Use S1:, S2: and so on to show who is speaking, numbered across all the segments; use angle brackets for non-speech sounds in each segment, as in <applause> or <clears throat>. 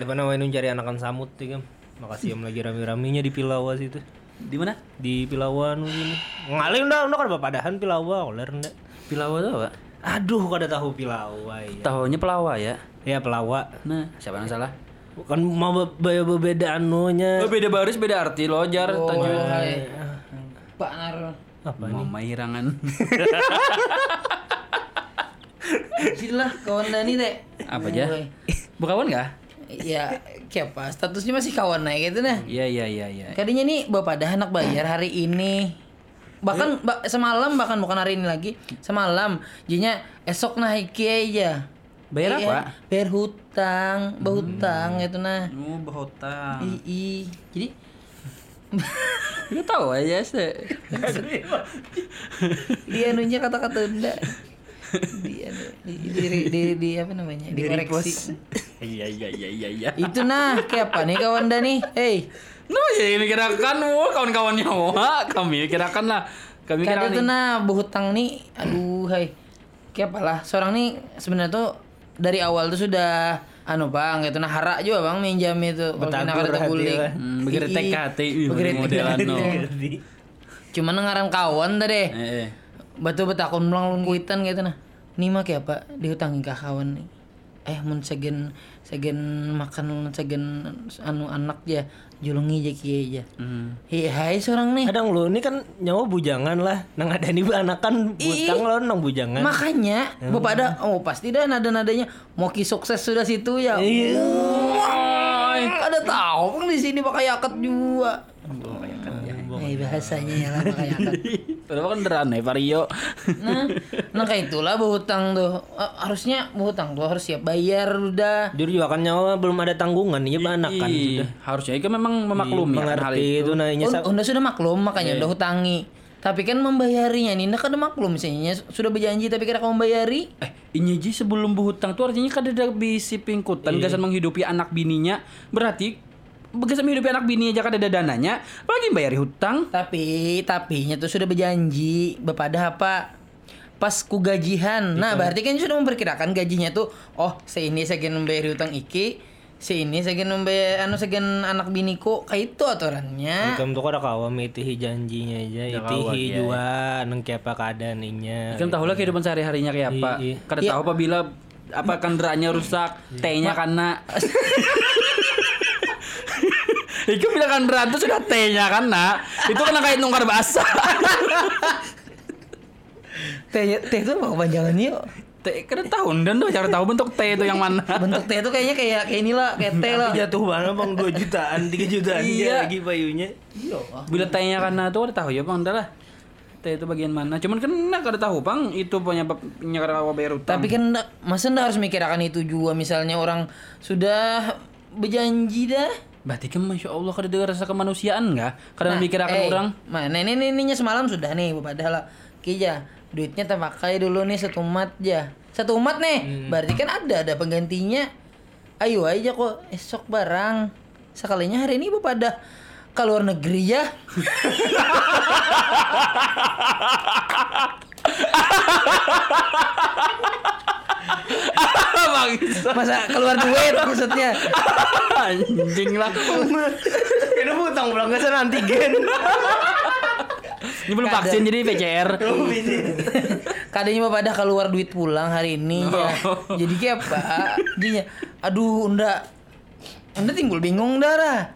S1: kali mana wae cari anakan samut ya kan. Makasih yang lagi rame-ramenya di Pilawa situ.
S2: Di mana?
S1: Di Pilawa nu ini. Ngalih udah udah kada padahan Pilawa oler ndak.
S2: Pilawa tuh apa?
S1: Aduh kada tahu Pilawa ya.
S2: Tahunya pelawa ya.
S1: Ya Pelawa.
S2: Nah, siapa yang salah?
S1: Bukan mau be- be- berbeda anunya.
S2: Oh, beda baris, beda arti lo jar
S3: Oh, hai. Pak Nar.
S1: Apa
S2: Mama irangan. <laughs>
S3: Silah kawan Dani teh.
S2: Apa aja?
S3: Woi.
S2: Bukawan nggak?
S3: Ya, kayak apa? Statusnya masih kawan naik gitu nah.
S2: Iya iya iya iya.
S3: Kadinya nih bapak dah anak bayar hari ini. Bahkan ba- semalam bahkan bukan hari ini lagi. Semalam. Jadinya esok nah iki aja.
S2: Bayar
S3: Iya,
S2: apa?
S3: Bayar hutang, bahutang gitu nah.
S2: Oh, bahutang.
S3: Ii, jadi <laughs>
S2: Lu tahu aja sih. <laughs>
S3: dia anunya kata-kata unda. Di, di, di, di, di, apa namanya? Dikoreksi.
S2: Iya iya iya iya iya.
S3: Itu nah, kayak apa nih kawan Dani? Hey,
S2: No, jadi mikirakan wah kawan-kawannya wah kami mikirakan lah. Kami kira
S3: tuh nah berhutang nih, aduh hai. Kayak apalah, seorang nih sebenarnya tuh dari awal tuh sudah anu bang gitu nah harak juga bang minjam itu
S1: hati
S3: bulik
S1: lah.
S2: Hmm, begitu TKT
S3: begitu
S2: modelan no.
S3: cuman ngaran kawan tadi
S2: Eh, eh.
S3: batu betakun pulang lun kuitan gitu nah ini mah kayak apa dihutangi ke kawan nih eh mun segen segen makan segen anu anak ya julungi aja kia aja
S2: Hmm.
S3: Hi, hai seorang nih
S1: Kadang lu ini kan nyawa bujangan lah. Nang ada nih anakan butang lo nang bujangan.
S3: Makanya Bapak ada oh pasti dah nada-nadanya Moki sukses sudah situ ya.
S1: Iya.
S3: Ada tahu di sini pakai yakat juga. Eh bahasanya ya lah pakai yakat.
S2: Padahal kan ya Vario.
S3: Nah, nah kayak itulah berhutang tuh. Eh, harusnya berhutang tuh harus siap bayar udah.
S1: Jujur juga kan nyawa belum ada tanggungan iya banakan
S2: Ih,
S1: sudah.
S2: harusnya itu memang memaklumi akan hal itu.
S1: itu nanya
S3: Oh, udah sudah maklum makanya udah hutangi. Tapi kan membayarinya ini kan udah maklum misalnya sudah berjanji tapi kira kamu membayari.
S2: Eh, ini aja sebelum berhutang tuh artinya kan ada bisi pingkutan gasan menghidupi anak bininya. Berarti gasan menghidupi anak bini aja kan ada dananya, apalagi bayar hutang.
S3: Tapi tapinya tuh sudah berjanji Bapak ada apa pas ku gajihan. Nah, berarti kan sudah memperkirakan gajinya tuh oh, seini sekian membayar hutang iki, seini sekian membayar anu sekian anak biniku kayak itu aturannya.
S1: Ikam tuh kada kawa itihi janjinya aja,
S2: Ya, kawan,
S1: itihi
S2: ya.
S1: juga nang kayak apa keadaan inya.
S2: Kan tahu lah kehidupan sehari-harinya kayak apa.
S1: Iya, iya.
S2: Kada tahu apabila apa kendaraannya rusak, T-nya kena. <laughs> Itu bila kendaraan tuh sudah T-nya kena, itu kena kayak nungkar basah.
S3: Teh teh itu apa kepanjangannya yuk?
S2: T, kada tahu dan tuh cara tahu bentuk T itu yang mana.
S3: Bentuk teh itu kayaknya kayak kayak inilah, kayak teh lah.
S1: jatuh banget bang 2 jutaan, 3 jutaan
S2: Iya.
S1: iya. lagi payunya.
S2: Bila T-nya kena tuh kada tahu ya bang, dah lah. T itu bagian mana? Cuman kan nah, kada tahu bang, itu penyebabnya kada kawa bayar utang.
S3: Tapi kan masa ndak harus mikirkan itu juga misalnya orang sudah berjanji dah.
S2: Berarti kan masya Allah kada ada rasa kemanusiaan nggak? Kada memikirkan
S3: eh,
S2: orang.
S3: Mana ini ini ininya semalam sudah nih padahal kija duitnya terpakai dulu nih satu umat ya. Satu umat nih. Berarti kan ada ada penggantinya. Ayo aja kok esok barang. Sekalinya hari ini bapak ada ke luar negeri ya. <laughs> Masa keluar duit maksudnya.
S2: anjing lah.
S1: Kena hutang pulang ke sana antigen.
S2: Ini belum vaksin jadi PCR.
S3: Kadanya bapak ada keluar duit pulang hari ini ya. Jadi kayak apa? Jadinya aduh unda unda timbul bingung darah.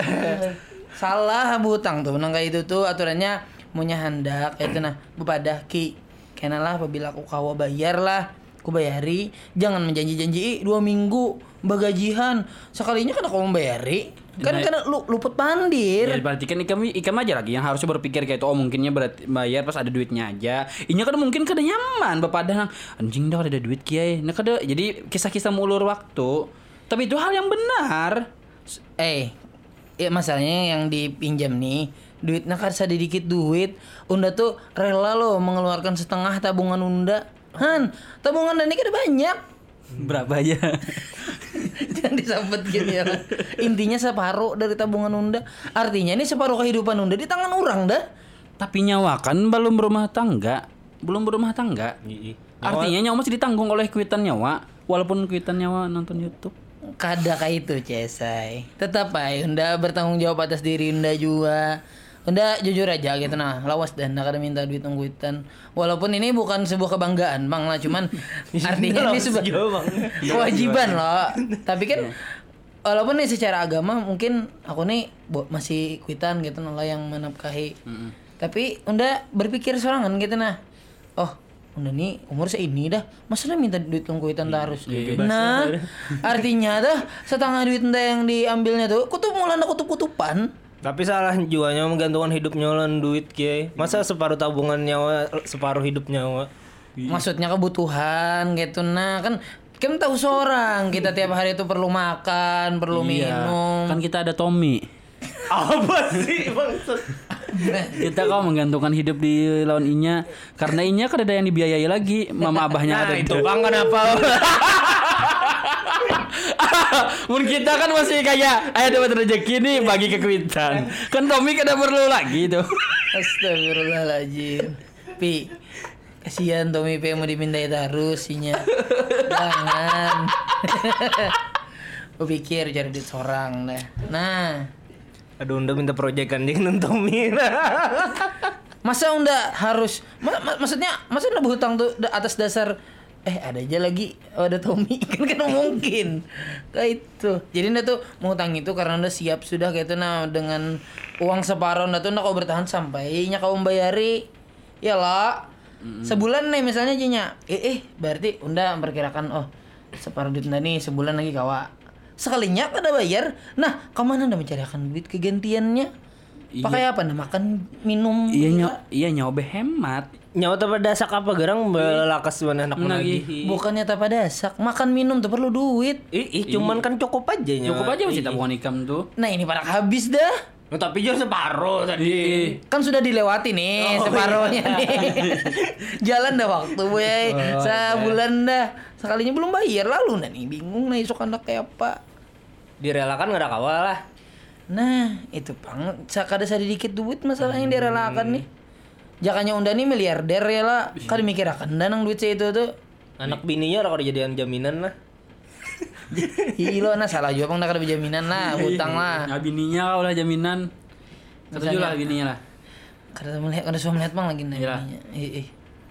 S3: <laughs> Salah hutang tuh nang kayak itu tuh aturannya punya hendak itu nah bapak ada ki. Kena lah apabila aku kawa bayar lah. Aku bayari. Jangan menjanji-janji "Ih, dua minggu bagajihan. Sekalinya kan aku membayari kan
S2: Nah,
S3: kan lu luput pandir
S2: Ya, berarti kan ikam, ikam aja lagi. Yang harusnya berpikir kayak itu oh mungkinnya berarti bayar pas ada duitnya aja. Inya kan mungkin kada nyaman bapak ada anjing dah ada duit kiai. Nah kada jadi kisah-kisah mulur waktu. Tapi itu hal yang benar.
S3: Eh, ya masalahnya yang dipinjam nih, duitnya kan sedikit duit. Unda tuh rela loh mengeluarkan setengah tabungan Unda. Han, tabungan Unda ini kan ada banyak.
S2: Berapa aja? <laughs>
S3: Jangan disambet gini ya. Intinya separuh dari tabungan Unda. Artinya ini separuh kehidupan Unda di tangan orang dah.
S2: Tapi nyawa kan belum berumah tangga. Belum berumah tangga.
S1: Iya.
S2: Artinya nyawa masih ditanggung oleh kuitan nyawa. Walaupun kuitan nyawa nonton YouTube.
S3: kada kayak itu Cesai tetap ay Unda bertanggung jawab atas diri Unda juga Unda jujur aja gitu nah lawas dan Unda kada minta duit nungguitan walaupun ini bukan sebuah kebanggaan bang lah cuman <laughs> artinya ini sebuah kewajiban loh. Tapi kan walaupun nih secara agama mungkin aku nih masih kuitan gitu nah yang menafkahi. Tapi Unda berpikir sorangan gitu nah. Oh Unda nih umur seini dah dah minta duit nungguitan terus nah artinya dah setengah duit Unda yang diambilnya tuh kutup mulana kutup-kutupan
S1: Tapi salah juanya menggantungkan hidup nyawa duit kiai. Masa separuh tabungan nyawa, separuh hidup nyawa.
S3: maksudnya kebutuhan gitu nah kan kan tahu seorang kita tiap hari itu perlu makan perlu minum
S2: Kan kita ada Tommy. <laughs>
S1: Apa sih maksud?
S2: Kita kau menggantungkan hidup di lawan Inya karena Inya kan ada yang dibiayai lagi mama abahnya ada
S1: Nah, itu bang kenapa? <laughs>
S2: Mun kita kan masih kayak ayo dapat rezeki nih bagi ke Kuitan. Kan Tommy kada perlu lagi tuh.
S3: Astagfirullahaladzim. Pi Kasihan Tommy P mau dimintai terus sinya Jangan. Gue pikir cari duit seorang dah Nah.
S1: Aduh, udah minta proyekan dia nonton
S3: Masa unda harus ma- ma- Maksudnya Masa unda berhutang tuh atas dasar Eh ada aja lagi. Oh, Ada Tommy. <laughs> Kan kan mungkin. Kayak itu. Jadi unda tuh mau hutang itu Karena unda siap sudah kayak itu. Nah dengan uang separuh unda tuh Unda kau bertahan sampai Nya kau membayari. Ya lah. Sebulan nih misalnya Jinya Eh eh berarti unda memperkirakan Oh separuh duit unda nih Sebulan lagi kawa Sekalinya kada bayar. Nah ke mana unda mencarikan duit kegantiannya Pakai apa anda makan minum
S2: Iya nyo iya nyobe hemat.
S1: Nyawa tapi dasak apa gerang belakas mana anak lagi.
S2: Lagi.
S3: Bukannya tanpa dasak, makan minum tuh perlu duit.
S1: Ih, ih, cuman kan cukup aja nyawa.
S2: Cukup aja masih tabungan ikam tuh.
S3: Nah ini pada habis dah.
S1: Oh, tapi jual separuh tadi.
S3: Kan sudah dilewati nih separuhnya nih. <laughs> Jalan dah waktu boy. Sebulan dah. Sekalinya belum bayar lalu nah nih bingung nah isok anak kayak apa.
S1: Direlakan nggak ada kawal lah.
S3: Nah itu pang sakada sedikit duit masalah yang direlakan nih. Jakanya unda nih miliarder ya lah. Kan mikir akan danang duit saya itu tuh.
S1: Anak bininya lah kalau jadian jaminan lah. <laughs>
S3: Ilo nah salah juga pang nak ada jaminan lah, hutang lah.
S2: Nah, bininya kau lah jaminan. Ketujuh lah bininya lah.
S3: Kada melihat kada suami melihat bang lagi
S2: Iya.
S3: Eh, eh.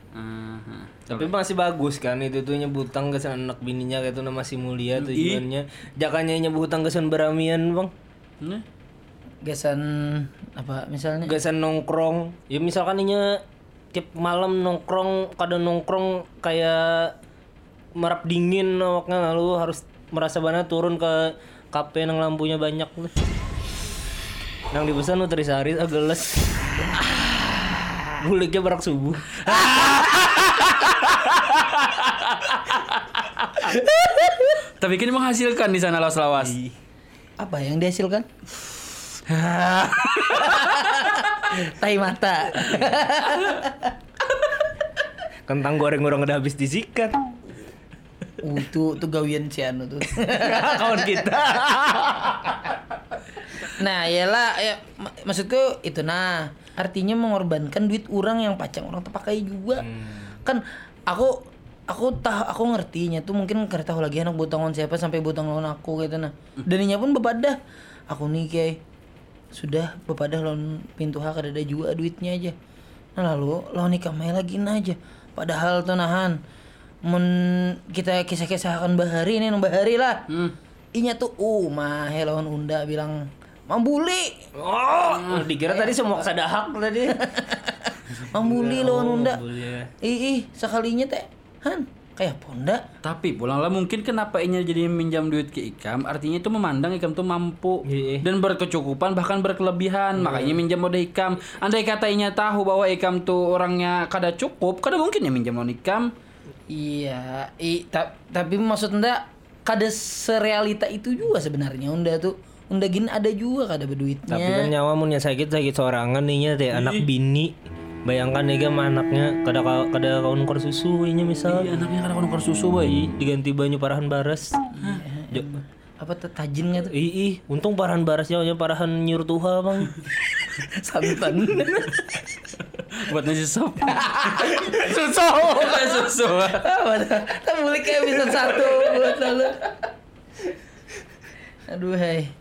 S2: Aha.
S1: Tapi masih bagus kan itu tuh nyebutang ke anak bininya kayak itu masih mulia tujuannya. Jakanya nyebutang ke beramian bang.
S2: Nah,
S3: Gasan apa misalnya?
S1: Gasan nongkrong. Ya misalkan inya tiap malam nongkrong, kadang nongkrong kayak merap dingin awaknya lalu harus merasa bana turun ke kafe nang lampunya banyak tuh. Nang di pesan Nutrisari agak les. Buliknya berak subuh.
S2: Tapi kan menghasilkan di sana lawas-lawas.
S3: Apa yang dihasilkan? <laughs> Tai mata. <laughs>
S1: Kentang goreng orang udah habis disikat.
S3: Uh, itu itu gawian si anu tuh. <laughs>
S1: Kawan kita.
S3: nah, iyalah ya mak- maksudku itu nah, artinya mengorbankan duit orang yang pacang orang terpakai juga. Kan aku aku tahu aku ngertinya tuh mungkin karena tahu lagi anak butangan siapa sampai butang lawan aku gitu nah. Dan inya pun bepadah. Aku nih kayak sudah bepadah lawan pintu hak ada juga duitnya aja. Nah lalu lawan nikah main lagi nah aja. Padahal tuh nahan men kita kisah-kisahkan bahari ini nang bahari lah.
S2: Hmm.
S3: Inya tuh uh mah lawan unda bilang mambuli
S1: Oh, dikira tadi semua kesadahak tadi. <laughs>
S3: mambuli lawan unda
S1: Boleh.
S3: ih ih sekalinya teh han kayak ponda
S2: Tapi pulang lah mungkin kenapa ini jadi minjam duit ke Ikam? Artinya itu memandang Ikam tuh mampu.
S1: Iya.
S2: Dan berkecukupan bahkan berkelebihan. Makanya minjam pada Ikam. Andai kata Inya tahu bahwa Ikam tuh orangnya kada cukup Kada mungkin ya minjam pada Ikam.
S3: Iya i, ta- tapi maksud unda kada serealita itu juga sebenarnya. Unda tuh unda gin ada juga kada berduitnya.
S1: Tapi kan nyawa mun sakit sakit sorangan nih nya teh anak bini. Bayangkan nih gam anaknya kada ka- kada kawan kor susu nya misal.
S2: Iya anaknya kada nukar susu boy
S1: Diganti banyu parahan baras. Jo.
S3: apa tuh tajinnya tuh
S1: Ih, ih, untung parahan baras jauhnya parahan nyur tuha bang. <laughs>
S3: santan <laughs>
S2: Buat nasi sop <laughs> Susu Susu
S3: apa tak boleh kayak bisa satu buat lalu Aduh hai.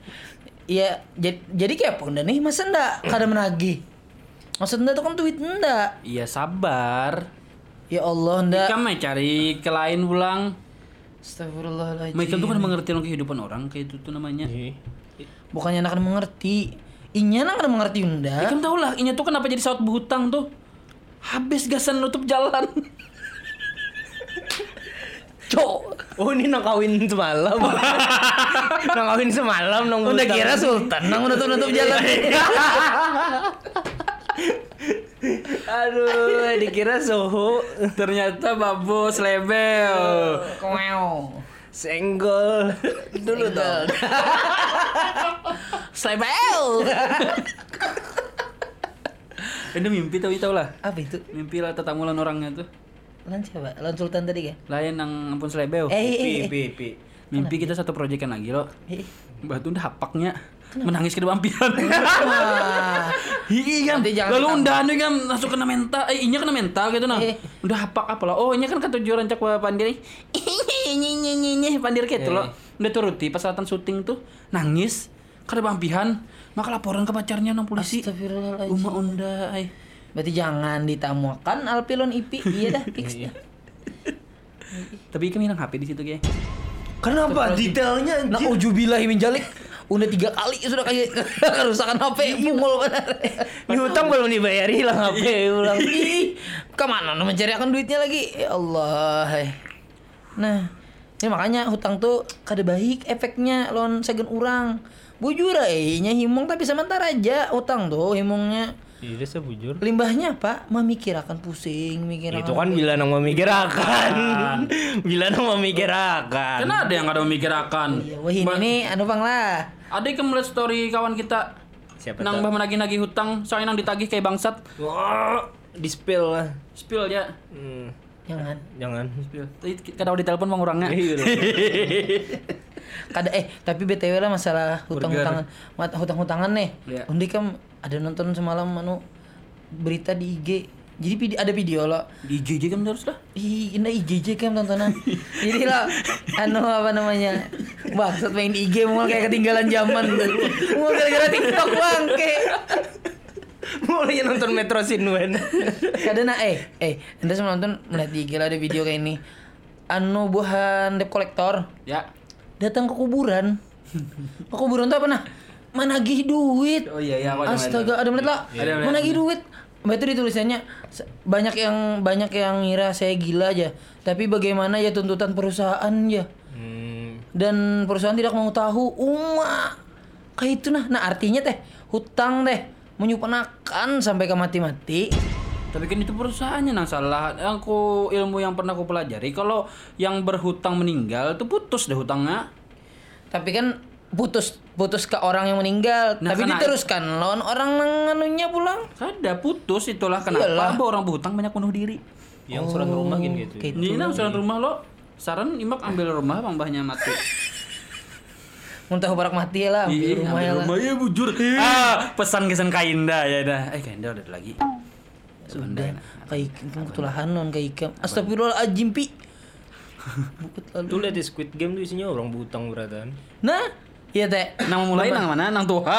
S3: Iya, jadi, jadi kayak apa udah nih? Masa ndak kada menagih? Maksud ndak tuh kan duit ndak?
S2: Iya sabar.
S3: Ya Allah ndak.
S2: Kamu cari ke lain pulang.
S3: Astagfirullahaladzim.
S2: Michael tuh kan mengerti dong kehidupan orang kayak itu tuh namanya.
S1: Iya.
S3: Bukannya anak mengerti. Inya anak mengerti
S2: Ya
S3: ndak?
S2: kan tau lah, ini tuh kenapa jadi saut berhutang tuh? Habis gasan nutup jalan. <laughs>
S3: Cok.
S1: Oh ini nang kawin semalam. <laughs> nang kawin semalam nang
S3: Udah kira sultan nang nutup-nutup jalan. <laughs>
S1: Aduh, dikira suhu.
S2: Ternyata babos lebel.
S3: Komew.
S1: Senggol. Dulu dong. <laughs>
S3: Slebel. <laughs>
S2: Ini mimpi tapi tau lah.
S3: Apa itu?
S2: Mimpi lah tetamulan orangnya tuh.
S3: Lan siapa? Lan sultan tadi kan?
S2: Lain yang ampun selebeo.
S3: Eh, eh, eh.
S1: pi, pi.
S2: Mimpi kita satu proyekan lagi loh.
S3: Eh.
S2: Batu udah hapaknya. Menangis ke vampiran. <laughs>
S3: Wah.
S2: Iya kan. Lalu
S3: ditambah.
S2: undahan kan masuk kena mental. Eh, inya kena mental gitu nah.
S3: Eh.
S2: Udah hapak apa lah. Oh, inya kan kata jualan cak pandir. Ini ini ini pandir kayak itu loh. Udah turuti pas selatan syuting tuh nangis karena vampiran. Maka laporan ke pacarnya nang polisi.
S3: Astagfirullahaladzim.
S2: Uma unda ay.
S3: Berarti jangan ditamukan Alpilon IP. Iya dah, <laughs> fix dah.
S2: Tapi kan hilang HP di situ kayak.
S1: Kenapa detailnya
S3: Nah,
S1: anjir?
S3: ujubillah min jalik. Udah tiga kali sudah kayak <laughs> kerusakan HP mungol benar.
S1: Ini hutang belum dibayar hilang HP ulang. <laughs>
S3: Ih, ke mana nu mencari akan duitnya lagi? Ya Allah. hai. Nah, ya makanya hutang tuh kada baik efeknya lawan segan orang. Bujur eh, nya himung tapi sementara aja hutang tuh himungnya.
S1: Iya, saya bujur.
S3: Limbahnya pak, memikirakan pusing, mikirakan.
S1: Itu kan bila nang memikirakan. <laughs> bila nang memikirakan.
S2: Karena ada yang ada memikirkan.
S3: Iya, wah ini nih, anu bang lah.
S2: Ada yang melihat story kawan kita.
S1: Siapa
S2: Nang bah menagih-nagih hutang, soalnya nang ditagih kayak bangsat.
S1: Wah, di spill lah.
S2: Spill ya.
S1: Hmm,
S3: Jangan.
S1: jangan.
S2: Spill. Tadi Kada di telepon bang orangnya.
S1: Iya. <laughs>
S3: Kada eh tapi BTW lah masalah hutang-hutangan hutang-hutangan nih.
S2: Iya.
S3: Undi kan ada nonton semalam anu berita di IG. Jadi ada video lo.
S2: Di JJ kan terus lah.
S3: Ih, ini IGJ kan tontonan. Jadi lo anu apa namanya? Bangsat main di IG mau kayak ketinggalan zaman. Mau gara-gara TikTok bangke.
S1: Mulai nonton Metro Sinwen.
S3: Kadang eh eh ente semua nonton melihat di IG lah ada video kayak ini. Anu buahan debt collector
S2: Ya.
S3: datang ke kuburan. Ke kuburan tuh apa nah? Menagih duit.
S2: Oh iya iya aku.
S3: Astaga, ada melihat lah.
S2: Melihat.
S3: Menagih duit. Mbak itu ditulisannya banyak yang banyak yang ngira saya gila aja. Tapi bagaimana ya tuntutan perusahaan ya?
S1: Hmm,
S3: Dan perusahaan tidak mau tahu. Uma kayak itu nah. Nah artinya teh hutang teh menyupanakan sampai ke mati-mati.
S2: Tapi kan itu perusahaannya nang salah. Yang ku ilmu yang pernah aku pelajari kalau yang berhutang meninggal itu putus deh hutangnya.
S3: Tapi kan putus putus ke orang yang meninggal.
S2: Nah,
S3: tapi diteruskan lawan orang nang anunya pulang.
S2: Kada putus itulah kenapa
S3: Iyalah.
S2: Orang berhutang banyak bunuh diri.
S1: yang surat rumah gini gitu.
S3: Kayak
S2: Ini nang usulan rumah lo. Saran imak ambil rumah bang bahnya mati. <laughs>
S3: Muntah barak mati ya lah, ambil
S2: Iya,
S3: rumah ya
S2: ambil rumah ya bujur. Ah, pesan kesan kainda ya dah. Eh kainda udah ada lagi.
S3: Sudah, kayak ketulahan non kayak. Astagfirullahaladzim pi. <laughs> Bukut lalu.
S1: Tuh lihat di Squid Game tuh isinya orang butang beratan.
S3: Nah, iya teh.
S2: Nang mulai nang mana? Nang tua.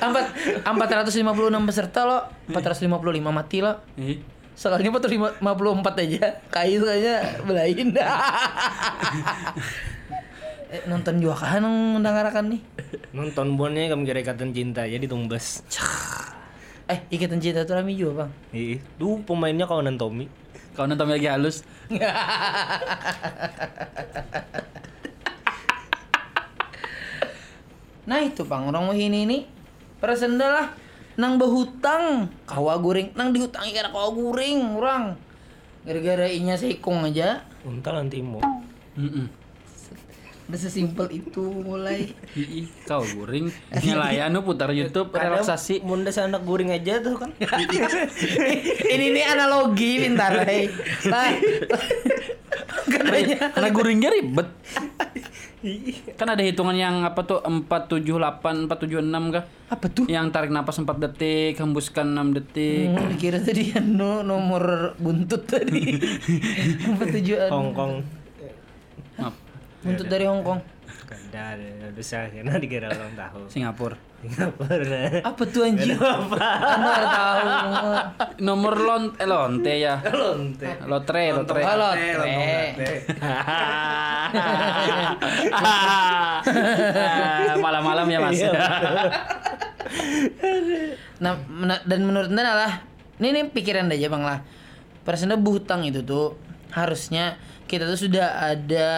S3: Empat <laughs> empat ratus lima puluh enam peserta lo, empat ratus lima puluh lima mati lo.
S2: Ih,
S3: Sekalinya empat ratus lima puluh empat aja. Kayu kayaknya belain. <laughs> eh, nonton juga kan mendengarkan nih.
S1: Nonton bonnya kamu kira ikatan cinta jadi tumbas.
S3: Eh, ikatan cinta tuh rame juga bang.
S1: Ih, tuh pemainnya kawanan Tommy.
S2: kau nonton lagi halus. <laughs>
S3: Nah itu bang orang mau ini nih Perasaan dah lah Nang berhutang Kawa guring Nang dihutangi karena kawa guring orang Gara-gara inya sekong aja
S1: Untal antimo.
S2: Heeh.
S3: Udah sesimpel itu mulai
S2: kau guring <laughs> nyalayan nu putar YouTube relaksasi.
S1: Munda anak guring aja tuh kan. <laughs>
S3: Ini nih analogi pintar hei Nah <laughs>
S2: Karena guringnya ribet. Kan ada hitungan yang apa tuh 478 476 kah?
S3: Apa tuh?
S2: Yang tarik napas 4 detik, hembuskan 6 detik.
S3: Hmm, kira tadi anu nomor buntut tadi Apa tujuan
S1: Hongkong.
S2: Maaf.
S3: Buntut dari Hong Kong.
S1: Kada ada bisa karena dikira ulang tahun.
S2: Singapura.
S1: Singapura.
S3: Apa tuh anjing? Nggak tahu.
S2: Nomor lon eh lonte ya. <laughs>
S1: Lonte.
S2: Lotre, lotre.
S3: Halo,
S1: Eh,
S3: tre.
S2: Malam-malam ya Mas.
S3: Nah, mena- dan menurut anda lah, ini, ini pikiran aja bang lah. Persenda hutang itu tuh harusnya kita tuh sudah ada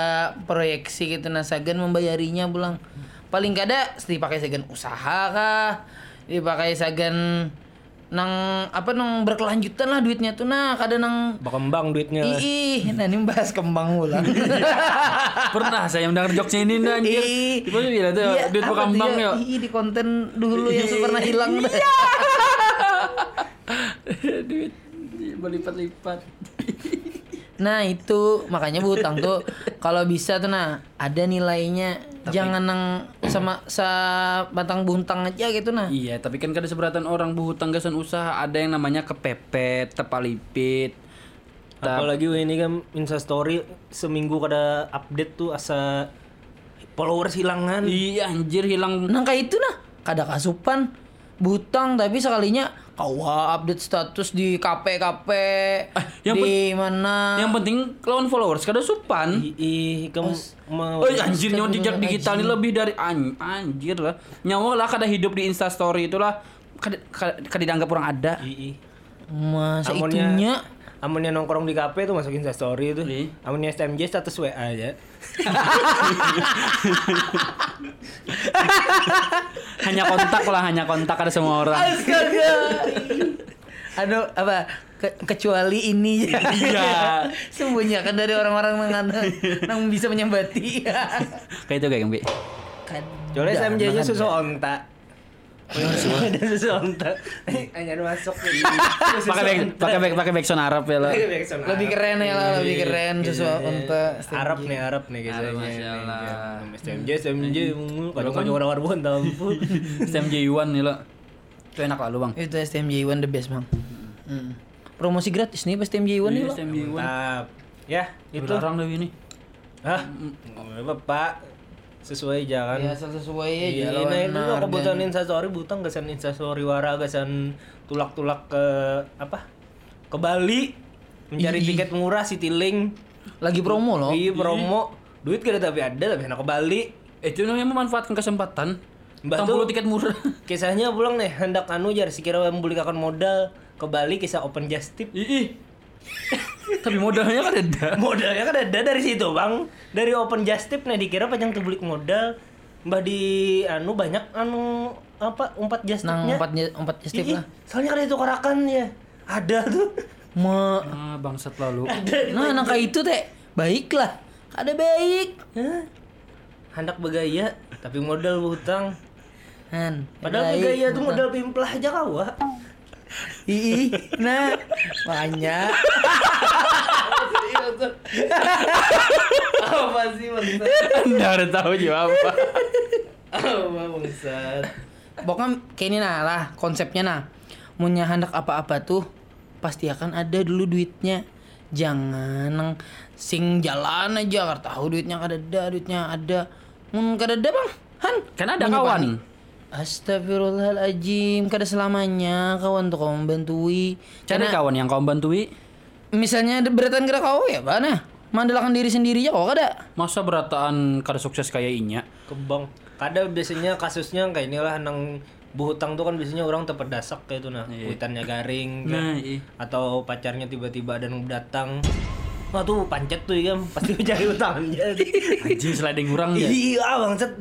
S3: proyeksi gitu nah Sagan membayarinya pulang. Paling kada dipakai Sagan usaha kah? Dipakai Sagan nang apa nang berkelanjutan lah duitnya tuh nah kada nang
S1: Berkembang duitnya.
S3: Ih, nah ini bahas kembang ulang. <laughs>
S2: Pernah saya mendengar jokesnya ini nih anjir.
S3: Ih.
S2: Tiba tiba bilang tuh
S3: Iya,
S2: duit berkembang ya.
S3: Ih, di konten dulu yang pernah hilang dah. <laughs> <laughs>
S2: duit berlipat-lipat.
S3: Nah itu makanya hutang tuh kalau bisa tuh nah ada nilainya jangan nang sama sa batang buntang aja gitu nah.
S2: Iya, tapi kan kada seberatan orang buhutang gasan usaha ada yang namanya kepepet, tepalipit.
S1: Apalagi weh, ini kan Insta story seminggu kada update tuh asa followers hilangan.
S2: Iya anjir hilang
S3: Nang kayak itu nah kada kasupan butang tapi sekalinya kawa update status di KP KP
S2: yang
S3: di mana
S2: Yang penting lawan followers kada supan.
S1: Ih, kamu mau
S2: Oh anjir nyawa jejak digital ini lebih dari an- anjir lah. Nyawa lah kada hidup di Insta story itulah kada, kada, kada dianggap orang ada.
S1: Ih,
S3: masa
S1: Amunnya-
S3: itunya
S1: Amunnya nongkrong di kafe tuh masukin story itu.
S2: Iya.
S1: Amunnya STMJ status WA aja. <laughs>
S2: hanya kontak lah, hanya kontak ada semua orang.
S3: Astaga. Aduh, apa? Ke- kecuali ini ya.
S2: Iya. <laughs>
S3: Sembunyikan dari orang-orang yang yang bisa menyambati.
S2: Kayak itu kayak Bi.
S3: Kan.
S1: Soalnya SMJ-nya susu onta. Susu. Hanya masuk.
S2: Pakai back, pakai back, pakai Arab ya lah.
S3: Lebih keren ya lah, lebih keren sesuatu untuk
S1: Arab nih Arab nih
S2: Arab,
S1: guys.
S2: Masya Allah.
S1: STMJ STMJ kadang kadang orang Arbon tampu.
S2: STMJ Iwan nih lo. Itu enak lalu bang.
S3: Itu STMJ One the best, Bang. Hmm. Promosi gratis nih pas STMJ One nih, Bang.
S2: STMJ.
S1: Ya,
S2: Itu orang lebih ini.
S1: Hah? Nggak apa-apa. Sesuai jangan.
S3: Ya asal sesuai aja
S1: Iya,
S3: lawan
S1: nah itu
S3: harga.
S1: kebutuhan instastory butang gasan instastory wara gasan tulak-tulak ke apa? Ke Bali mencari tiket murah Citylink.
S3: Lagi promo loh.
S1: Iya promo. Duit kada tapi ada tapi enak ke Bali.
S2: Eh, Itu namanya memanfaatkan kesempatan.
S1: Mbak tuh-
S2: tiket murah. <laughs>
S1: Kisahnya pulang nih hendak anu jar sekira membelikan modal ke Bali kisah open just tip.
S2: Ih. <laughs> Tapi modalnya kan ada.
S1: Modalnya kan ada dari situ bang. Dari open just tip nih dikira panjang tuh beli modal. Mbah di anu banyak anu apa umpat just
S3: Nang
S1: tipnya.
S3: empat empat step
S1: Ih,
S3: lah.
S1: Soalnya kan itu korakan ya. Ada tuh.
S3: Ma
S2: Ah, bangsat lalu.
S3: Nah, nang kayak itu teh baiklah. Ada baik.
S1: Hah? Hendak bergaya tapi modal hutang.
S3: Han.
S1: Padahal bergaya tuh modal pimplah aja kawa.
S3: Ih, nah banyak. <laughs> Apa sih bangsa?
S2: Anda udah tahu juga apa.
S1: Apa bangsat.
S3: Pokoknya kayak ini nah lah konsepnya nah. Punya hendak apa-apa tuh pasti akan ada dulu duitnya. Jangan nang sing jalan aja tahu duitnya kada ada, duitnya ada. Mun kada ada bang, Han.
S2: Kan ada kawan.
S3: Astagfirullahaladzim, kada selamanya kawan tuh kau membantui.
S2: Cari
S3: Karena
S2: kawan yang kau bantui.
S3: misalnya ada beratan gerak kau ya, mana? Mandalakan diri sendiri ya kau kada.
S2: Masa berataan kada sukses kayak inya?
S1: Kebang. Kadang biasanya kasusnya kayak inilah nang buhutang tuh kan biasanya orang terpedasak kayak itu nah. Kuitannya garing kan.
S2: Nah, iya.
S1: atau pacarnya tiba-tiba ada yang datang. Wah tuh pancet tuh ya pasti <laughs> mencari utangnya.
S2: Anjing sliding kurang ya.
S1: Iya bangsat.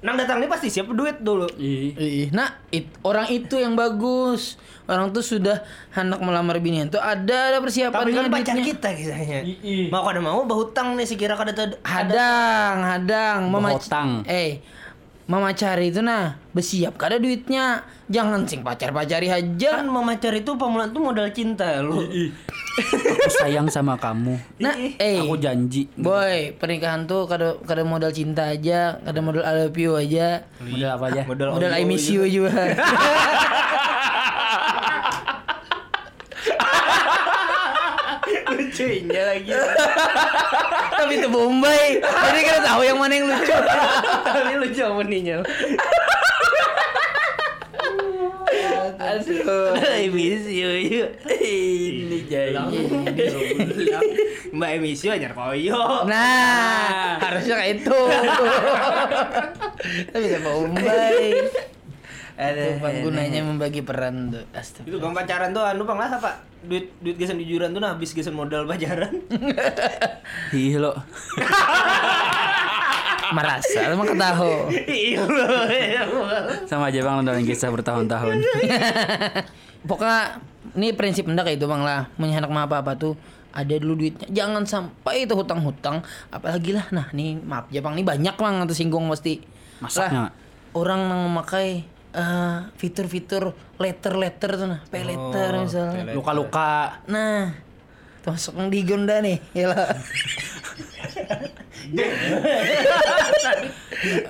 S1: Nang datang nih pasti siap duit dulu.
S2: Ih.
S3: Ih, Nah, it- orang itu yang bagus. Orang tuh sudah hendak melamar binian tuh ada ada persiapannya
S1: Tapi kan pacar
S3: duitnya.
S1: kita kisahnya. Mau kada mau bahutang nih sekira kada ada
S3: Hadang, hadang, memac-
S2: Bohotang.
S3: Eh, memacari itu nah, bersiap kada duitnya. Jangan sing pacar-pacari aja.
S1: kan memacar itu pemulaan tuh modal cinta lu.
S2: Aku sayang sama kamu.
S3: Nah, eh,
S2: Aku janji.
S3: boy, pernikahan tuh kada kada modal cinta aja, kada modal I love you aja.
S2: Model apa aja?
S1: Modal
S3: Modal I miss you juga. <laughs>
S1: lucu lucunya lagi. <laughs>
S3: Tapi itu Bombay. Jadi kita tahu yang mana yang lucu. <laughs>
S1: Tapi lucu meninya.
S2: Aduh.
S1: Emisio yuk.
S2: Ini jadi.
S1: Mbak Emisio anyar koyo.
S3: Nah, harusnya kayak itu. <laughs> Tapi itu Bombay. Bang, gunanya membagi peran tuh. Astaga.
S1: Itu bang pacaran tuh anu bang lah apa? Duit duit gesan jujuran tuh nah habis gesan modal pacaran. <laughs>
S2: Ih lo. <laughs>
S3: Merasa emang ketahu.
S1: Iya.
S2: Sama aja bang dalam kisah bertahun-tahun. <laughs>
S3: Pokoknya ini prinsip hendak kayak itu bang lah. Mah apa-apa tuh ada dulu duitnya. Jangan sampai itu hutang-hutang. Apalagi lah. Nah nih maaf ya bang. Ini banyak bang atau singgung pasti.
S2: Masaknya
S3: Lah, orang yang memakai eh, fitur-fitur letter-letter tuh nah. Pay letter misalnya.
S2: luka-luka.
S3: Nah, termasuk yang di Gonda nih, ya lah. <laughs>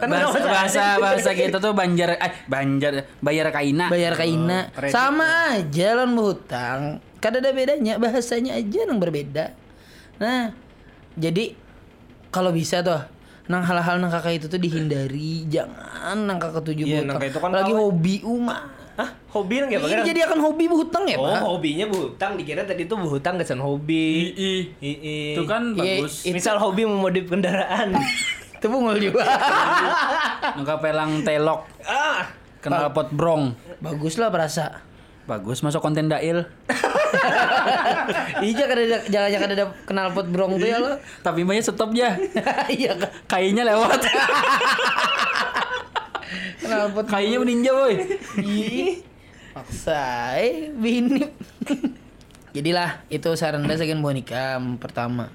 S2: bahasa bahasa bahasa kita tuh banjar eh banjar bayar kaina.
S3: Bayar kaina. Sama aja lan hutang. Kada ada bedanya, bahasanya aja yang berbeda. Nah, jadi kalau bisa tuh nang hal-hal nang kakak itu tuh dihindari, jangan nang kakak tujuh
S1: Iya,
S3: berhutang.
S1: nang kakak itu kan
S3: Lagi hobi umah.
S1: Hah? Hobi nang ya
S3: Ini
S1: bang?
S3: jadi akan hobi berhutang ya,
S1: Oh,
S3: Pak?
S1: hobinya berhutang. Dikira tadi tuh berhutang kesan hobi.
S2: Ih,
S1: Ii.
S2: Itu kan
S3: Iya,
S2: bagus.
S3: Itu-
S1: Misal hobi memodif kendaraan. <laughs>
S3: Itu bungul juga.
S2: Nungka pelang telok.
S1: ah.
S2: Kenal pot brong.
S3: Bagus lah perasa.
S2: Bagus masuk konten dail. <laughs>
S3: Iya kada ada jangan jangan ada kenal pot brong tuh ya lo.
S2: Tapi banyak stop ya. <laughs>
S3: Iya kan.
S2: Kayaknya lewat. <laughs>
S3: Kenal pot
S2: Kayaknya meninja boy.
S3: Paksa eh bini. Jadilah itu saran dah sekian bonika pertama.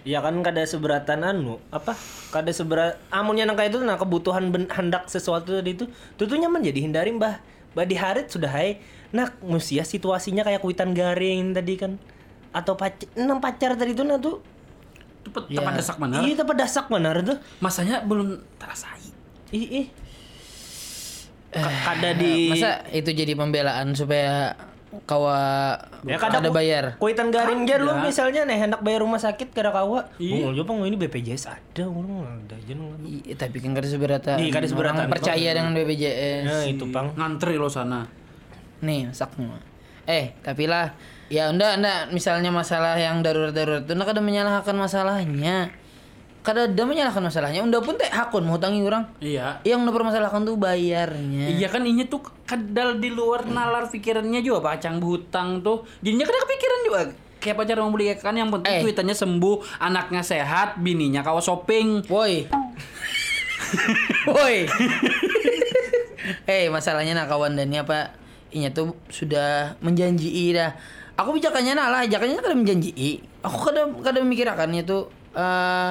S1: Ya kan kada seberatan anu apa? Kada seberat amunnya nang kayak itu nah kebutuhan ben, hendak sesuatu tadi itu itu tuh nyaman jadi hindari mbah. Mbah di harit sudah hai nah musia situasinya kayak kuitan garing tadi kan. Atau pacar nang pacar tadi itu nah tuh.
S2: Cepet
S3: Ya.
S2: tepat desak mana?
S1: iya tempat dasak benar tuh.
S2: Masanya belum terasai.
S1: ih ih. Ka- kada di
S3: Masa itu jadi pembelaan supaya kawa
S1: ya kada
S3: ada bayar.
S1: kuitan garing aja lu misalnya nih hendak bayar rumah sakit kada kawa
S2: Iya.
S1: oh coba ini BPJS ada orang ada aja.
S3: Ih, tapi kan kada seberata.
S1: Iya, kada seberata.
S3: Orang percaya dengan BPJS.
S1: nah itu pang
S2: Ngantri lo sana.
S3: Nih, sakmu. Eh, tapi lah ya ndak ndak misalnya masalah yang darurat-darurat itu ndak kada menyalahkan masalahnya. Kada ada menyalahkan masalahnya. Unda pun teh hakun mau hutangi orang.
S2: Iya.
S3: Yang udah permasalahkan tuh bayarnya.
S2: Iya kan ini tuh kadal di luar nalar pikirannya juga pacang berhutang tuh. Jadinya kada kepikiran juga kayak pacar mau beli kan yang penting
S3: Eh.
S2: duitannya sembuh, anaknya sehat, bininya kawa shopping.
S3: Woi. Woi. Eh, masalahnya nak kawan dan ini apa? Inya tuh sudah menjanji dah. Aku bijakannya nah lah, jakannya kada menjanji. Aku kada kada memikirkannya tuh eh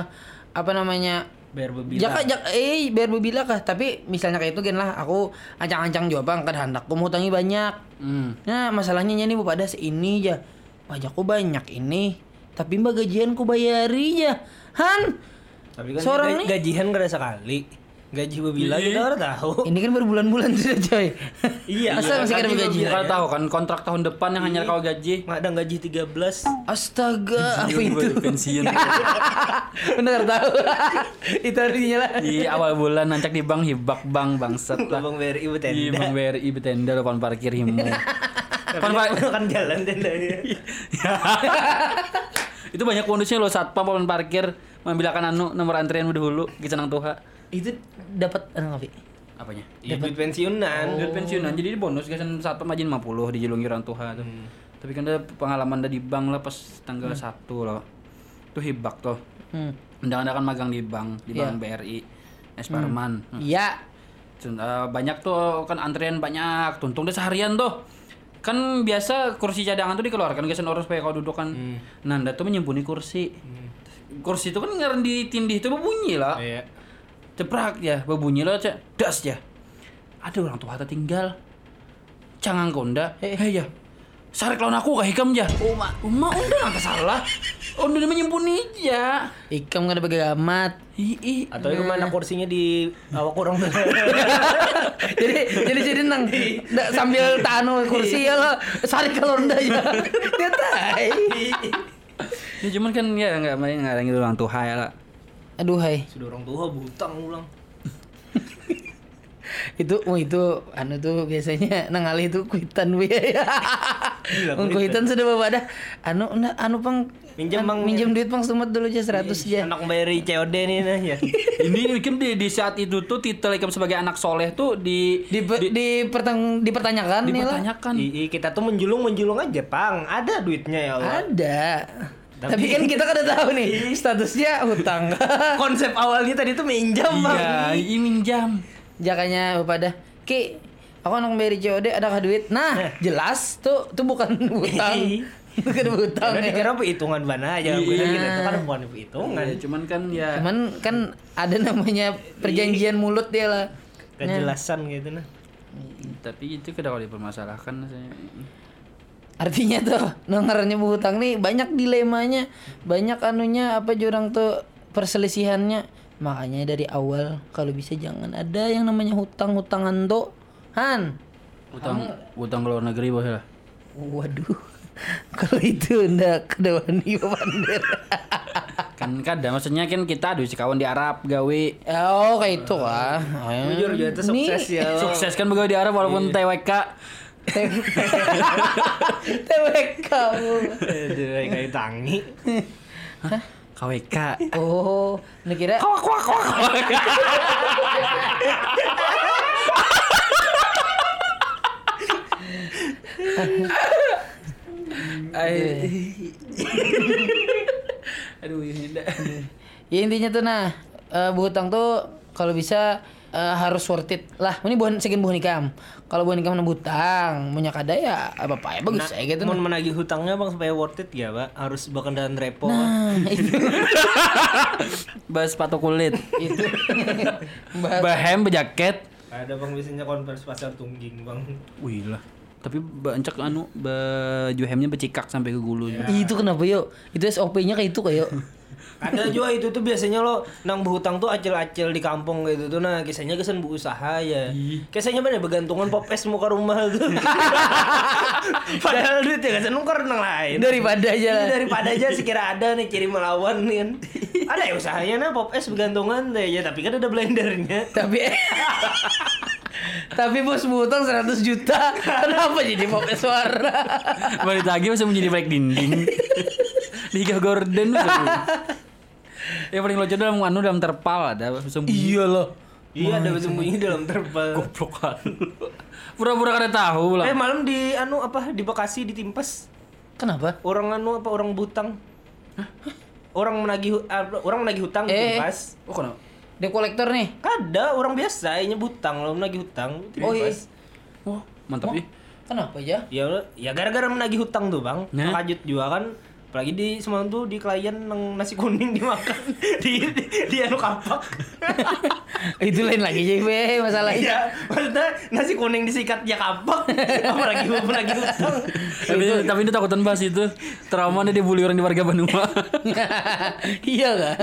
S3: apa namanya?
S1: bebila.
S3: Jaka jak eh biar bebila kah? Tapi misalnya kayak itu kan lah. Aku ancang-ancang juga bang kada hendak aku mau hutangi banyak.
S2: Hmm.
S3: nah masalahnya nih bu pada ini aja. Pajakku banyak ini. Tapi mbak gajianku bayari ya Han!
S1: Tapi kan
S3: Seorang nih-
S1: gajian kada sekali. Gaji bebila kita kada tahu.
S3: ini kan berbulan-bulan sudah coy
S1: Iya,
S3: masa
S1: iya,
S3: masih kada
S1: gaji.
S2: Kalau tahu kan kontrak tahun depan yang hanya kau gaji.
S1: Nggak ada gaji 13.
S3: astaga apa
S2: Iya,
S3: itu
S2: pensiun. <laughs>
S3: benar tahu <laughs> itu artinya lah
S2: di awal bulan nancak di bank hibak bank bangsat lah.
S1: Bang BRI
S2: Di
S1: betenda.
S2: bank BRI betenda depan parkir himu. <laughs>
S1: Kan kan jalan tendanya.
S2: itu banyak bonusnya loh satpam papan parkir membilakan anu nomor antrian udah dulu kita nang tuha.
S3: Itu dapat anu ngapi
S2: Apanya?
S1: Iya, duit pensiunan.
S2: Duit pensiunan jadi bonus guys satpam aja 50 di Jelungi orang tuha tuh. Tapi kan ada pengalaman dah di bank lah pas tanggal 1 loh. Tuh hibak tuh.
S3: hmm.
S2: Undang-undang kan magang di bank, di bank
S3: Iya.
S2: BRI. Esparman.
S3: iya
S2: Cun- eh, banyak tuh kan antrian banyak, tuntung deh seharian tuh. Kan biasa kursi cadangan tuh dikeluarkan guys orang supaya kau duduk kan. Nanda tuh menyembunyi kursi. Kursi itu kan ngaren di tindih itu berbunyi lah.
S1: Iya.
S2: Ceprak ya, berbunyi lah cek. Das ya. Ada orang tua tinggal. Cangang konda. Eh, ya. Sarek lawan aku kah hikam ja. Uma, uma udah nggak salah. Udah menyembunyi aja.
S3: ikam kada begamat
S2: Ih, ih.
S1: Atau itu mana kursinya di awak kurang tuh. <laughs>
S3: jadi jadi jadi nang ndak sambil tanu kursi ya lo sari kalonda ya dia tai
S2: Ya cuman kan ya nggak nggak ada gitu orang tua ya lah.
S3: Aduh hai.
S1: Sudah orang tua berhutang ulang. <laughs>
S3: itu oh itu anu tuh biasanya nangali itu kuitan we
S1: Gila,
S3: Ang kuitan sudah bawa ada anu na- anu pang
S1: Minjem,
S3: an-
S1: Bang.
S3: minjem duit pang semat dulu aja 100 aja
S1: Anak bayari COD nih nah ya. <laughs>
S2: Ini mungkin di, di saat itu tuh titel Ikam sebagai anak soleh tuh di
S3: di di, pertang dipertanyakan nih lah
S2: dipertanyakan.
S1: I, i, kita tuh menjulung menjulung aja, Pang. Ada duitnya ya Allah.
S3: ada
S1: Tapi-
S3: tapi, kan kita kan udah tahu nih statusnya hutang <laughs>
S1: Konsep awalnya tadi tuh minjam, Bang.
S2: Iya, ini minjam.
S3: jakanya pada ki aku anak bayar COD adakah duit nah jelas tuh tuh bukan <laughs> hutang bukan hutang
S1: Karena
S3: ya.
S1: dikira perhitungan mana aja. Gue
S3: Iya.
S1: kita tuh kan bukan perhitungan.
S2: Iya, cuman kan ya
S3: cuman kan ada namanya perjanjian mulut dia lah
S1: Kejelasan gitu nah.
S2: tapi itu kada kalau dipermasalahkan saya.
S3: Artinya tuh dengarnya hutang nih banyak dilemanya, banyak anunya apa jurang tuh perselisihannya. Makanya dari awal kalau bisa jangan ada yang namanya hutang-hutangan tuh. Han.
S2: Utang utang ke luar negeri bos ya.
S3: Waduh. <laughs> kalau itu ndak kedawani pander. <laughs>
S2: Kan kada maksudnya kan kita ada kawan di Arab gawe
S3: oh kayak itu ah.
S1: Jujur juga itu
S3: Nih,
S1: sukses ya.
S2: sukses kan begawe di Arab walaupun TWK.
S3: TWK.
S1: Aduh, kayak tangi.
S2: KWK.
S3: Oh, lu kira
S2: kwak kwak. Aduh, dah.
S3: Ya intinya tuh nah eh berhutang tuh kalau bisa eh, harus worth it lah. Ini bukan segin bukan. Kalau bukan nikam butang, punya kada ya apa apa ya bagus ya gitu.
S1: Mau menagih hutangnya bang supaya worth it ya pak harus bahkan dan repo.
S3: Nah, <laughs> itu
S2: Bahas sepatu kulit.
S3: itu. <laughs> Bahas-
S2: Bahem bejaket.
S1: Ada bang biasanya konvers pasar tungging bang.
S2: Wih lah. Tapi bancak anu baju hemnya becikak sampai ke gulu.
S3: Itu kenapa yuk? Itu SOP-nya kayak itu kayak. <laughs>
S1: Ada juga itu tuh biasanya lo nang berhutang tuh acil-acil di kampung gitu tuh nah kisahnya kesan bu usaha ya. Kisahnya mana bergantungan pop es muka rumah tuh. <laughs> Padahal duit ya kesan nuker nang lain.
S3: Daripada aja lah.
S1: Iya, daripada aja sekira ada nih ciri melawan nih kan. <laughs> Ada ya usahanya nah pop es bergantungan deh ya tapi kan ada blendernya.
S3: Tapi <laughs> Tapi bos butang 100 juta Kenapa jadi pop es warna
S2: Balik lagi masih menjadi baik dinding. Liga Gordon. <laughs> Yang paling lucu dalam anu dalam terpal ada sembunyi.
S3: Iya loh
S1: Iya ada bersembunyi dalam terpal.
S2: Goblok kan. Pura-pura kada tahu
S1: Eh
S2: lah.
S1: malam di anu apa di Bekasi ditimpas
S3: Kenapa?
S1: orang anu apa orang butang. Orang menagih ah, orang menagih hutang
S3: Eh.
S1: ditimpas.
S2: Oh kenapa?
S3: Dia kolektor nih
S1: Kada orang biasa ini butang lo menagih hutang
S3: Oh iya
S1: ditimpas.
S2: Oh, mantap ih.
S3: Kenapa ya?
S1: Ya ya gara-gara menagih hutang tuh bang.
S2: Nah.
S1: Kajut juga kan. Apalagi di semalam tuh di klien nang nasi kuning dimakan di <laughs> di, di anu kapak. <laughs>
S3: Itu lain lagi JB masalahnya
S1: Iya, maksudnya nasi kuning disikat ya kapak. <laughs> Apalagi apalagi.
S2: Tapi tapi ini takutan bahas itu. Trauma dia dibully orang di warga Banua.
S3: Iya gak?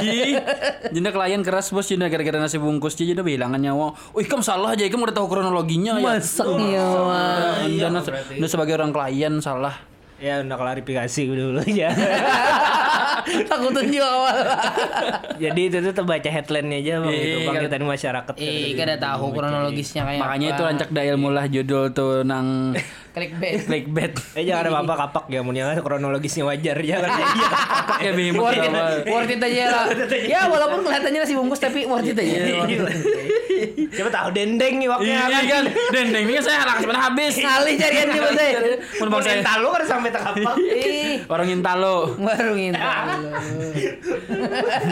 S2: Jina klien keras bos Jina gara-gara nasi bungkus Jina kehilangan nyawa. Oh, ikam salah aja, ikam udah tahu kronologinya ya.
S3: Masaknya wah.
S2: Anda nas- Anda sebagai orang klien salah.
S1: Ya udah klarifikasi dulu ya.
S3: Takutan juga awal.
S1: Jadi itu tuh terbaca headline-nya aja bang, itu
S2: Iya,
S1: bang
S2: kan.
S1: masyarakat.
S3: Eh, kada tahu kronologisnya kayak
S2: Makanya
S3: apa.
S2: itu rancak da ilmu lah judul tuh nang <laughs>
S3: clickbait.
S2: clickbait.
S1: Eh jangan ada apa-apa kapak ya, mungkin kronologisnya wajar <laughs> ya kan. Iya.
S2: Ya bingung
S3: worth it,
S2: apa.
S3: worth it aja lah. Ya walaupun kelihatannya nasi bungkus tapi worth it aja.
S1: Siapa tahu dendeng nih waktunya
S2: Iya kan, dendeng ini saya halak sebenarnya habis.
S3: Sekali carian dia mas
S2: Mun
S1: Mau
S2: bang saya
S1: lu kan sampai tak kapak.
S3: Ih,
S2: orang Intalo.
S3: baru ngintang.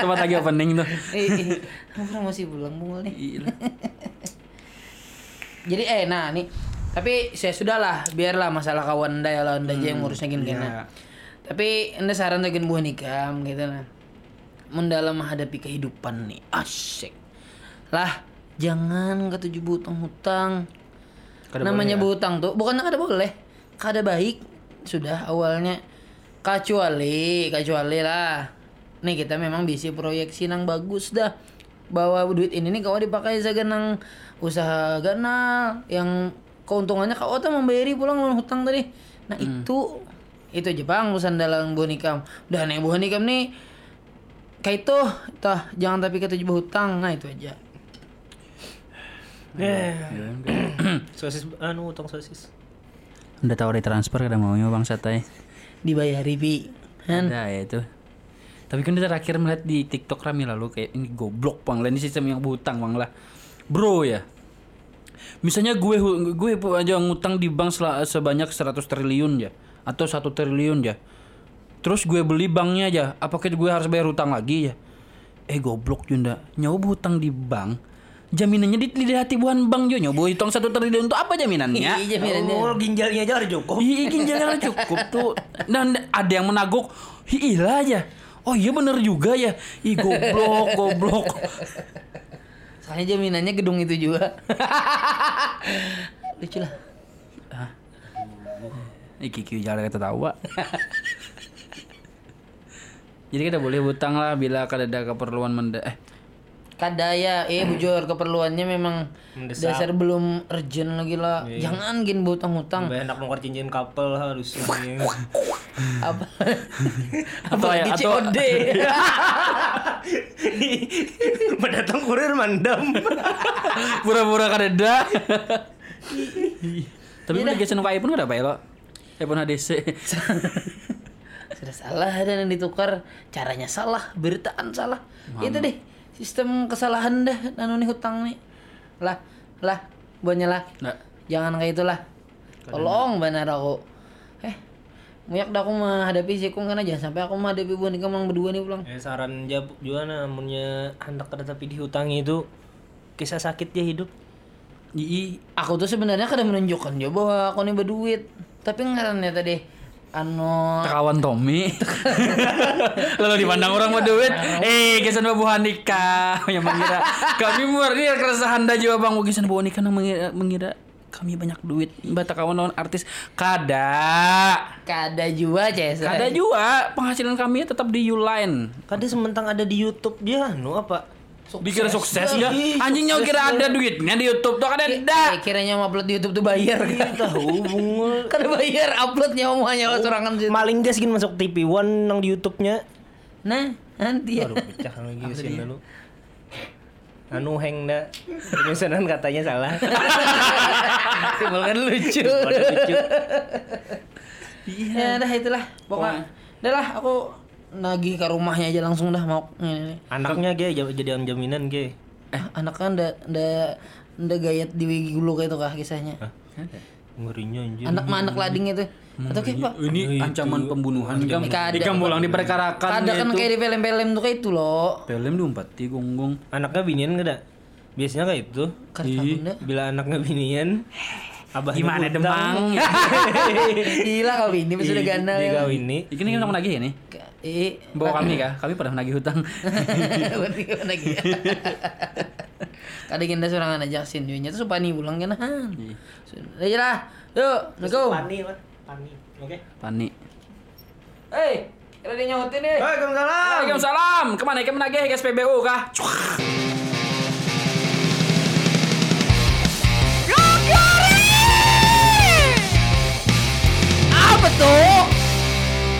S2: Tempat lagi opening tuh.
S3: Ih, kamu masih pulang bungul nih. Jadi eh nah nih tapi saya sudah lah biarlah masalah kawan anda ya lah anda aja yang ngurusnya gini
S2: iya.
S3: Tapi anda saran tuh buah nikam gitu lah. Mendalam menghadapi kehidupan nih asik. Lah jangan ketujuh butang hutang.
S2: Kada
S3: Namanya butang tuh bukan kada boleh. Kada baik sudah awalnya kecuali kecuali lah. Nih kita memang bisa proyeksi nang bagus dah. Bahwa duit ini nih kau dipakai saja nang usaha ganal yang keuntungannya kau tuh membayari pulang loan hutang tadi. Nah itu Itu Jepang urusan dalam bonikam. Udah nih bonikam nih kayak itu, tah jangan tapi kata jebah hutang. Nah itu aja.
S1: Eh. <clears throat> sosis anu utang sosis.
S2: Udah tahu ada transfer kada maunya bang satai.
S3: Dibayari pi. Kan?
S2: Ada ya itu. Tapi kan terakhir melihat di TikTok rame lalu kayak ini goblok bang lah ini sistem yang berhutang bang lah. Bro ya. Misalnya gue gue aja ngutang di bank sebanyak 100 triliun ya atau satu triliun ya. Terus gue beli banknya aja, apakah gue harus bayar hutang lagi ya? Eh goblok Junda, nyoba hutang di bank, jaminannya di, di hati bukan bank jo nyoba hutang satu triliun untuk apa jaminannya?
S3: Iya jaminannya.
S1: Oh, ginjalnya aja harus cukup.
S2: Iya ginjalnya cukup tuh. Dan ada yang menaguk, "Ih, ilah aja. Oh iya bener juga ya. Ih goblok, goblok.
S3: Soalnya jaminannya gedung itu juga. <laughs> Lucu lah.
S2: Ih Kiki jangan kata tahu, Pak. Jadi kita boleh hutang lah bila ada keperluan menda eh
S3: Kadaya, eh bujur keperluannya memang
S1: Mendesak.
S3: dasar belum urgent lagi lah. Jangan gin hutang-hutang.
S1: Sampai enak nongkrong cincin couple harus <laughs> <laughs>
S3: Apa?
S2: Atau ya, atau-
S3: COD.
S1: Mendatang <laughs> kurir mandam.
S2: pura-pura kada ada. Tapi udah geser ke iPhone kada apa ya lo? iPhone HDC.
S3: Sudah salah dan yang ditukar caranya salah, beritaan salah. Itu deh sistem kesalahan dah anu nih hutang nih. Lah, lah, buatnya lah.
S2: Nggak.
S3: Jangan kayak itulah. Tolong benar aku. Eh, muyak dah aku menghadapi si Kung karena jangan sampai aku menghadapi buan kemang berdua nih pulang.
S1: Eh saran jab juga namunnya hendak kada tapi dihutangi itu kisah sakit dia hidup.
S2: Ii,
S3: Aku tuh sebenarnya kada menunjukkan juga bahwa aku nih berduit. Tapi ngarannya tadi anu
S2: kawan Tommy. <laughs> Lalu dipandang orang mau duit, eh kesan babuhan nikah <laughs> yang mengira kami murni keresahan dah juga bang kesan nikah yang mengira, mengira kami banyak duit. Bata kawan kawan artis. Kada.
S3: Kada juga Ces.
S2: kada juga penghasilan kami tetap di Uline.
S1: Kada sementang ada di YouTube dia anu apa?
S2: Dikira sukses ya
S1: Ih,
S2: anjingnya
S1: sukses
S2: kira
S1: ya.
S2: ada duitnya di YouTube tuh kada
S3: Eh,
S2: ada
S3: kiranya mau upload di YouTube tuh bayar kan?
S1: Tahu bungul. <laughs>
S3: Kada bayar uploadnya omongannya oh, sorangan situ.
S1: Maling dia segini masuk TV One nang di YouTube-nya.
S3: Nah, nanti ya.
S1: Aduh, pecah lagi sih lalu. Anu heng dah. Penyesanan katanya salah. <laughs>
S3: Timbul kan lucu.
S1: Pada lucu.
S3: Ya dah itulah pokoknya. Dah lah aku nagih ke rumahnya aja langsung dah mau ini.
S1: Anaknya ge jadi jadian jaminan ge.
S3: Eh, anak kan nda nda nda gayat di wigi dulu kayak itu kah kisahnya.
S1: Ngerinya anjir.
S3: Anak mah anak lading itu. Atau kayak Pak?
S2: ini ancaman pembunuhan
S3: Ancaman.
S2: di kambulang diperkarakan
S3: Ada kan kayak di film-film tuh kayak itu loh.
S2: film diumpati gonggong
S1: Anaknya binian enggak ada? Biasanya kayak itu.
S3: Nda.
S1: Bila anaknya binian, abahnya
S2: gimana demang <laughs>
S3: Gila kau ini sudah ganda ya.
S1: ini.
S2: ini mau nagih ya nih
S3: Eh,
S2: bawa kami kah kami pernah nagih hutang
S3: Berarti gimana lagi? Kadang kita serangan aja sin nya tuh supani pulang kan. Sudah aja lah. Yuk, let's go.
S1: Pani lah. Pani. Oke.
S2: Pani
S3: Hei, kira dia nyautin nih.
S1: Waalaikumsalam.
S2: Waalaikumsalam ke mana ikan menagih ke SPBU kah
S3: Apa tuh?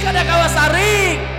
S2: kada kawasarik